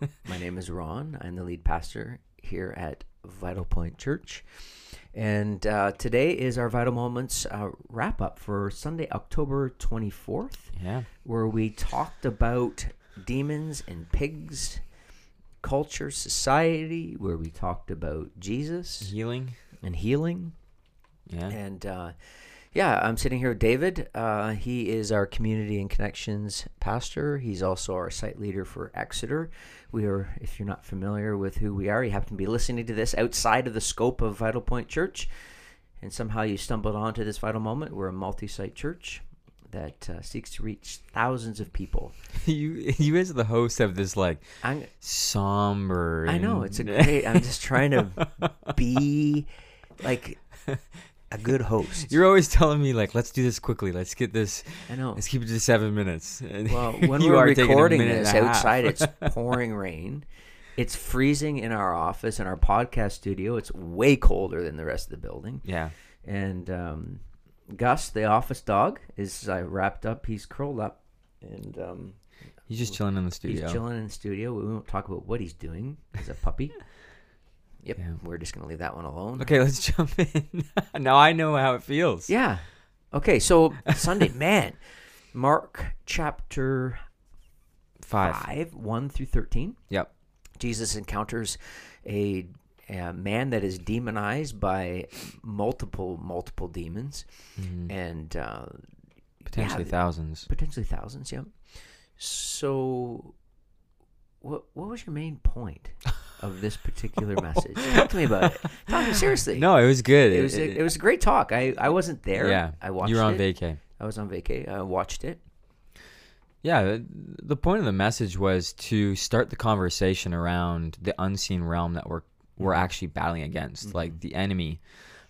my name is Ron. I'm the lead pastor here at Vital Point Church, and uh, today is our vital moments uh, wrap up for Sunday, October 24th, Yeah. where we talked about demons and pigs, culture, society. Where we talked about Jesus Healing. and healing. Yeah. And uh, yeah, I'm sitting here with David. Uh, he is our community and connections pastor. He's also our site leader for Exeter. We are, if you're not familiar with who we are, you happen to be listening to this outside of the scope of Vital Point Church, and somehow you stumbled onto this vital moment. We're a multi site church that uh, seeks to reach thousands of people. you you as the host of this like I'm, somber. I know, it's a great, I'm just trying to be like a good host. You're always telling me like, let's do this quickly. Let's get this. I know. Let's keep it to seven minutes. And Well, when you we're are recording this and a half. outside, it's pouring rain. It's freezing in our office in our podcast studio. It's way colder than the rest of the building. yeah. And um, Gus, the office dog, is uh, wrapped up. He's curled up, and um, He's just chilling in the studio. he's chilling in the studio. We won't talk about what he's doing. He's a puppy. Yep, Yeah. we're just gonna leave that one alone. Okay, let's jump in. now I know how it feels. Yeah. Okay, so Sunday, man, Mark chapter Five. five, one through thirteen. Yep. Jesus encounters a, a man that is demonized by multiple, multiple demons, Mhm. and uh, Potentially yeah, thousands. potentially thousands. Yeah. So, what what was your main point of this particular message? Talk to me about it. Talk to me seriously. No, it was good. it was a, it was a great talk. I I wasn't there. Yeah. I watched. you were on it. vacay. I was on vacay. I watched it. Yeah, the- point of the message was to start the conversation around the unseen realm that we're we're Mm-hmm. actually battling against, like the enemy,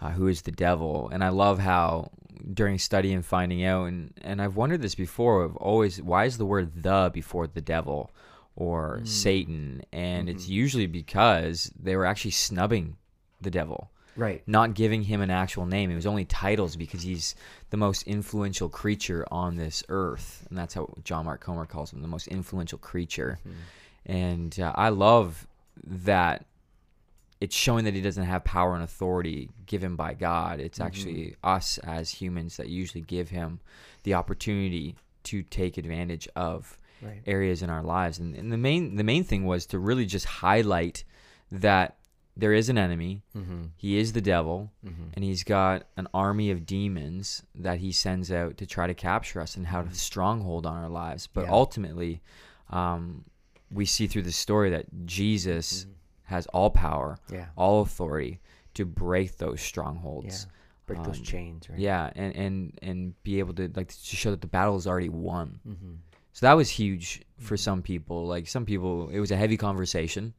uh, who is the devil. And I love how during study and finding out, and and I've wondered this before. Of always, why is the word "the" before the devil or Mm. Satan? And it's Mm-hmm. usually because they were actually snubbing the devil Right. not giving him an actual name. It was only titles because he's the most influential creature on this earth, and that's how John Mark Comer calls him, the most influential creature. And uh, I love that it's showing that he doesn't have power and authority given by God. It's actually us as humans that usually give him the opportunity to take advantage of Right. areas in our lives. And, and the main the main thing was to really just highlight that there is an enemy. Mm-hmm. He is the devil, Mm-hmm. and he's got an army of demons that he sends out to try to capture us and have a stronghold on our lives. But Mm-hmm. Yeah. ultimately, um, we see through the story that Jesus Mm-hmm. has all power, Yeah. all authority to break those Yeah. strongholds. Break those Um, chains. Right. Yeah, and, and and be able to like to show that the battle is already won. Mm-hmm. So that was huge for some people. Like some people, it was a heavy conversation.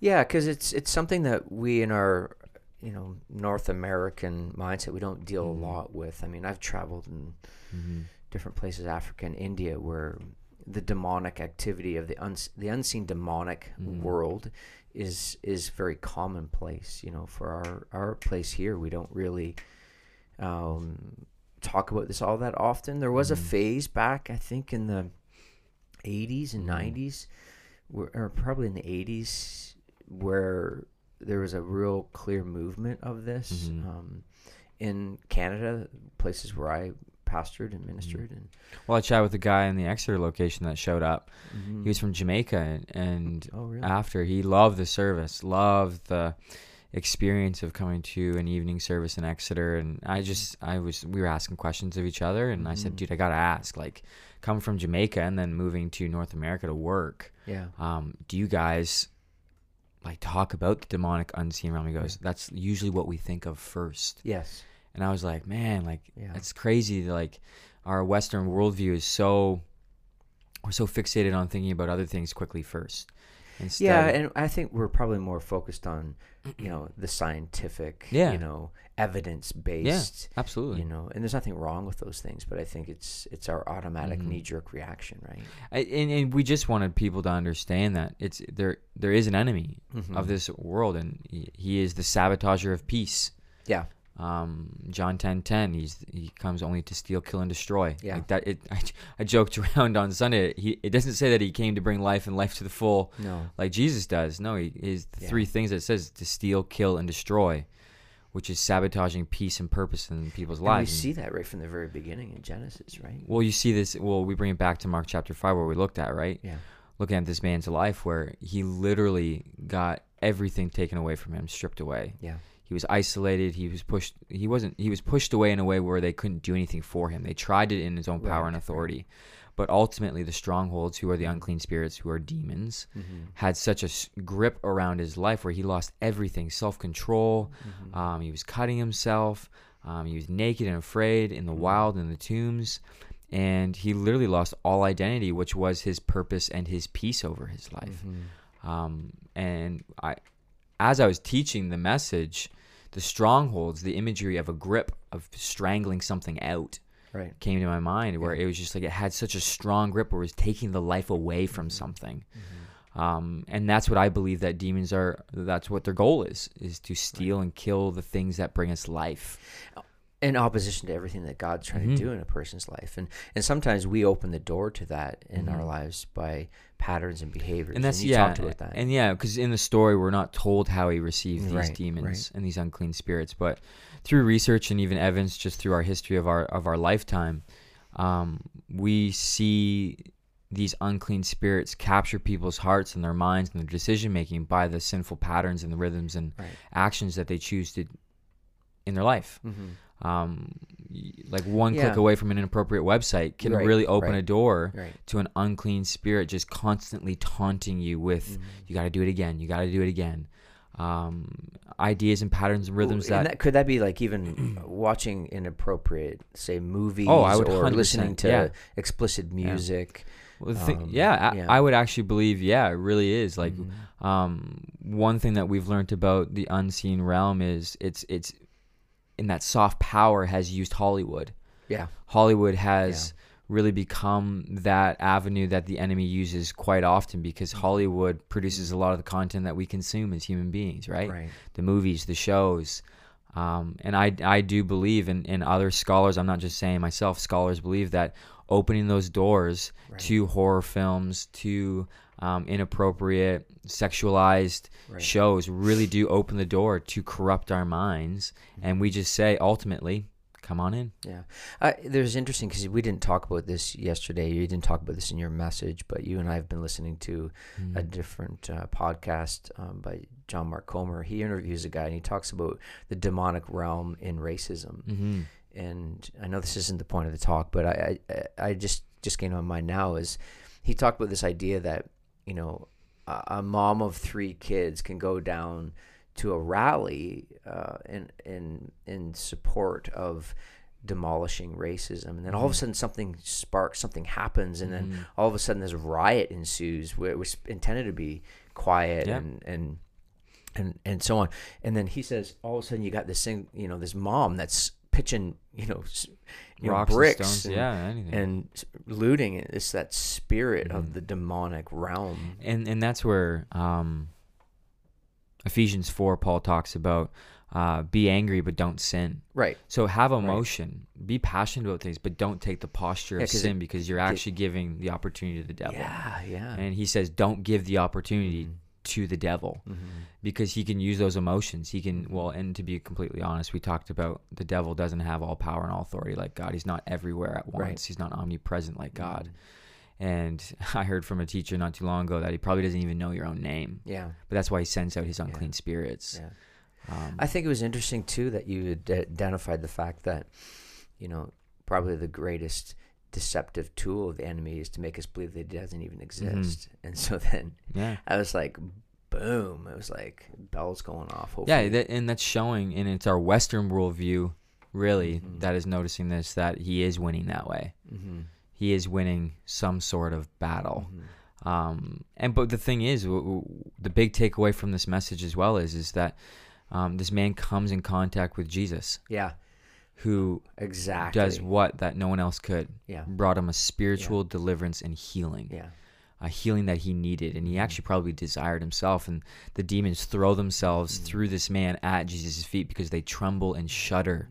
Yeah, because it's it's something that we in our you know North American mindset we don't deal Mm-hmm. a lot with. I mean, I've traveled in different places, Africa and India, where the demonic activity of the uns- the unseen demonic Mm-hmm. world is is very commonplace. You know, for our our place here, we don't really um, talk about this all that often. There was a phase back, I think, in the 80s and mm-hmm. 90s, where, or probably in the 80s, where there was a real clear movement of this. Mm-hmm. Um, in Canada, places where I pastored and mm-hmm. ministered, and Well, I chatted with a guy in the Exeter location that showed up. He was from Jamaica, and, and Oh, really? after he loved the service, loved the experience of coming to an evening service in Exeter. And I just, I was, we were asking questions of each other, and I said, dude, I gotta ask, like, come from Jamaica and then moving to North America to work, yeah, um, do you guys like talk about the demonic unseen realm? He goes, that's usually what we think of first. yes, And I was like, man, like Yeah. it's crazy. Like our Western worldview is so we're so fixated on thinking about other things quickly first. Instead, Yeah, and I think we're probably more focused on, you know, the scientific, Yeah. you know, evidence based. Yeah, absolutely. You know, and there's nothing wrong with those things, but I think it's it's our automatic Mhm. knee jerk reaction, right? I, and, and we just wanted people to understand that it's there. There is an enemy Mhm. of this world, and he, he is the sabotager of peace. Yeah, Um, John ten ten. He's he comes only to steal, kill, and destroy. Yeah. like that. It, I, I joked around on Sunday. He it doesn't say that he came to bring life and life to the full, no, like Jesus does. No, he is the Yeah. three things that it says to steal, kill, and destroy, which is sabotaging peace and purpose in people's and we lives. And- see that right from the very beginning in Genesis, right? well, you see this. Well, we bring it back to Mark chapter five, where we looked at right Yeah, looking at this man's life where he literally got everything taken away from him, stripped away. yeah, He was isolated. He was pushed. He wasn't. He was pushed away in a way where they couldn't do anything for him. They tried it in his own power Right, and authority, but ultimately the strongholds, who are the unclean spirits, who are demons, mm-hmm. had such a grip around his life where he lost everything: self-control. Mm-hmm. Um, he was cutting himself. Um, he was naked and afraid in the Mm-hmm. wild in the tombs, and he literally lost all identity, which was his purpose and his peace over his life. Mm-hmm. Um, and I, as I was teaching the message, the strongholds, the imagery of a grip of strangling something out right. came to my mind, where Yeah. it was just like it had such a strong grip, where it was taking the life away from Mm-hmm. something. Um, and that's what I believe that demons are. That's what their goal is: is to steal and kill the things that bring us life. In opposition to everything that God's trying Mhm. to do in a person's life. And and sometimes we open the door to that in our Mhm. lives by patterns and behaviors. and that's you yeah, that. and yeah, because in the story we're not told how he received these Right, demons right. and these unclean spirits, but through research and even evidence, just through our history of our of our lifetime, um, we see these unclean spirits capture people's hearts and their minds and their decision making by the sinful patterns and the rhythms and right. actions that they choose to in their life. Mm-hmm. Um, like one click away from an inappropriate website can Right, really open right. a door Right. to an unclean spirit just constantly taunting you with Mhm. you got to do it again you got to do it again um, ideas and patterns and rhythms Ooh, and that, could that be like even watching inappropriate, say, movies Oh, I would or listening to yeah. explicit music? well, the thing- um, yeah, I, yeah. I would actually believe yeah it really is like Mhm. um, one thing that we've learned about the unseen realm is it's it's in that soft power has used hollywood yeah, Hollywood has really become that avenue that the enemy uses quite often because. Hollywood produces a lot of the content that we consume as human beings, right? right. The movies, the shows. Um, and I, I do believe, and, and other scholars, I'm not just saying myself, scholars believe that opening those doors Right. to horror films, to um, inappropriate, sexualized Right. shows really do open the door to corrupt our minds. And we just say, ultimately, come on in. Yeah, uh, there's interesting because we didn't talk about this yesterday. You didn't talk about this in your message, but you and I have been listening to a Mm. different uh, podcast um, by John Mark Comer. He interviews a guy and he talks about the demonic realm in racism. hmm And I know this isn't the point of the talk, but I I, I just just came to my mind now is he talked about this idea that you know a, a mom of three kids can go down to a rally uh, in in in support of demolishing racism and then all of a Mhm. sudden something sparks something happens and then Mhm. all of a sudden this riot ensues where it was intended to be quiet Yeah. and and and and so on and then he says all of a sudden you got this thing you know this mom that's pitching you know, you know rocks bricks and stones, and, yeah, anything. and looting it's that spirit Mhm. of the demonic realm and and that's where um, Ephesians four Paul talks about uh, be angry but don't sin. right So have emotion, be passionate about things, but don't take the posture Yeah, of 'cause it- sin because you're actually giving the opportunity to the devil. yeah yeah And he says, don't give the opportunity Mhm. To the devil Mhm. because he can use those emotions. He can, well, and to be completely honest, we talked about the devil doesn't have all power and all authority like God. He's not everywhere at once. Right. He's not omnipresent like God. Mhm. And I heard from a teacher not too long ago that he probably doesn't even know your own name, yeah but that's why he sends out his unclean spirits. yeah Um, I think it was interesting too that you identified the fact that, you know, probably the greatest deceptive tool of the enemy is to make us believe that it doesn't even Mm-hmm. exist. And so then yeah. I was like, boom! It was like bells going off. Yeah, that, and that's showing, and it's our Western worldview, really, Mhm. that is noticing this that he is winning that way. Mm-hmm. He is winning some sort of battle. Mm-hmm. Um, and but the thing is, w- w- the big takeaway from this message as well is is that um, this man comes in contact with Jesus, Yeah. Who Exactly. does what that no one else could. Yeah. Brought him a spiritual deliverance and healing, Yeah. a healing that he needed, and he Mm-hmm. actually probably desired himself. And the demons throw themselves Mm-hmm. through this man at Jesus' feet because they tremble and shudder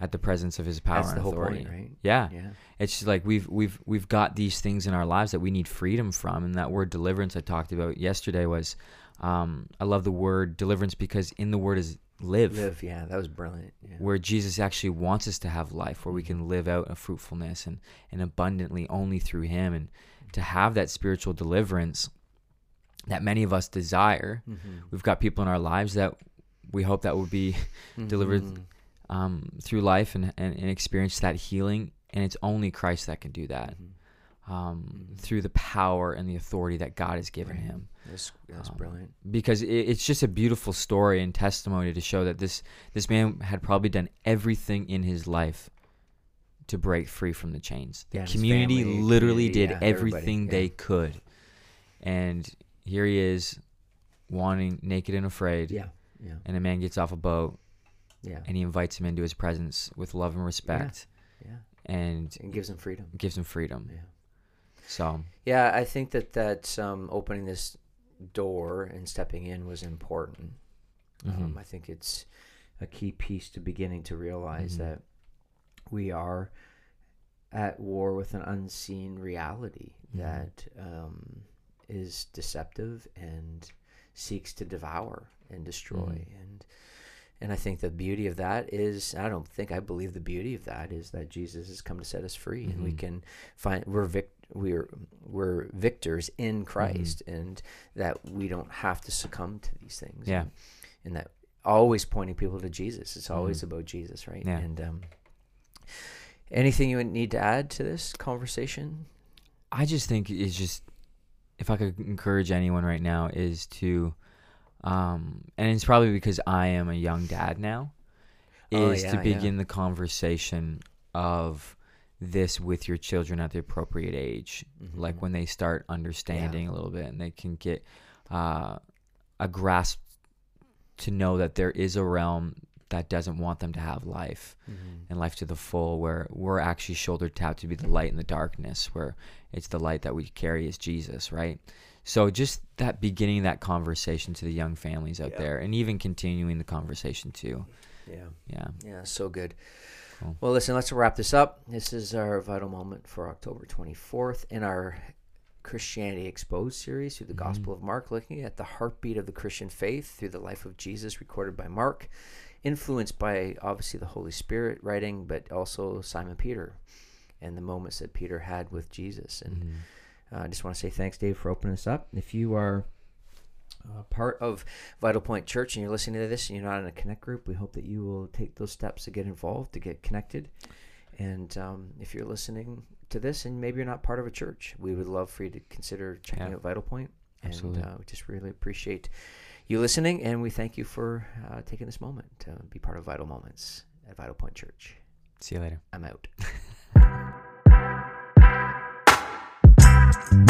at the presence of his power Mm-hmm. That's and the whole authority. point, right? Yeah. Yeah. It's just like we've we've we've got these things in our lives that we need freedom from, and that word deliverance I talked about yesterday was, um, I love the word deliverance because in the word is live, Live. Yeah. That was brilliant. Yeah. where Jesus actually wants us to have life, where we Mm-hmm. can live out a fruitfulness and and abundantly only through Him, and to have that spiritual deliverance that many of us desire. Mm-hmm. We've got people in our lives that we hope that will be delivered Mhm. um, through life and, and, and experience that healing. And it's only Christ that can do that Mhm. Um, Mhm. through the power and the authority that God has given Right. him. That's, that's Um, brilliant. Because it, it's just a beautiful story and testimony to show that this this man had probably done everything in his life to break free from the chains. The Yeah, community family, literally did yeah, everything yeah. they could, and here he is, wanting naked and afraid. Yeah. Yeah. And a man gets off a boat Yeah. and he invites him into his presence with love and respect Yeah. and It gives him freedom. gives him freedom. Yeah. So, Yeah, I think that that um, opening this door and stepping in was important. Um, Mhm. I think it's a key piece to beginning to realize Mhm. that we are at war with an unseen reality Mhm. that um, is deceptive and seeks to devour and destroy Mhm. and and I think the beauty of that is I don't think I believe the beauty of that is that Jesus has come to set us free and we Mhm. can find we're vic- we're we're victors in Christ and that we don't have to succumb to these things Yeah. and, and that always pointing people to Jesus it's always Mhm. about Jesus right Yeah. and um anything you would need to add to this conversation I just think it's just if I could encourage anyone right now is to um and it's probably because I am a young dad now Oh, is yeah, to yeah. begin the conversation of this with your children at the appropriate age like Mhm. when they start understanding a little bit and they can get uh, a grasp to know that there is a realm that doesn't want them to have life Mhm. and life to the full where we're actually shoulder tapped to be the light in the darkness where it's the light that we carry as jesus right so just that beginning that conversation to the young families out Yeah. there and even continuing the conversation too yeah yeah Yeah, so good. Cool. Well, listen, let's wrap this up. This is our vital moment for October 24th in our Christianity Exposed series through the Mm-hmm. Gospel of Mark, looking at the heartbeat of the Christian faith through the life of Jesus, recorded by Mark, influenced by obviously the Holy Spirit writing, but also Simon Peter and the moments that Peter had with Jesus. And Mhm. uh, I just want to say thanks, Dave, for opening this up. If you are uh, part of Vital Point Church and you're listening to this and you're not in a connect group, we hope that you will take those steps to get involved, to get connected. And um, if you're listening to this and maybe you're not part of a church, we would love for you to consider checking yeah. out Vital Point. Absolutely. And uh, we just really appreciate you listening and we thank you for uh, taking this moment to be part of Vital Moments at Vital Point Church. See you later. I'm out.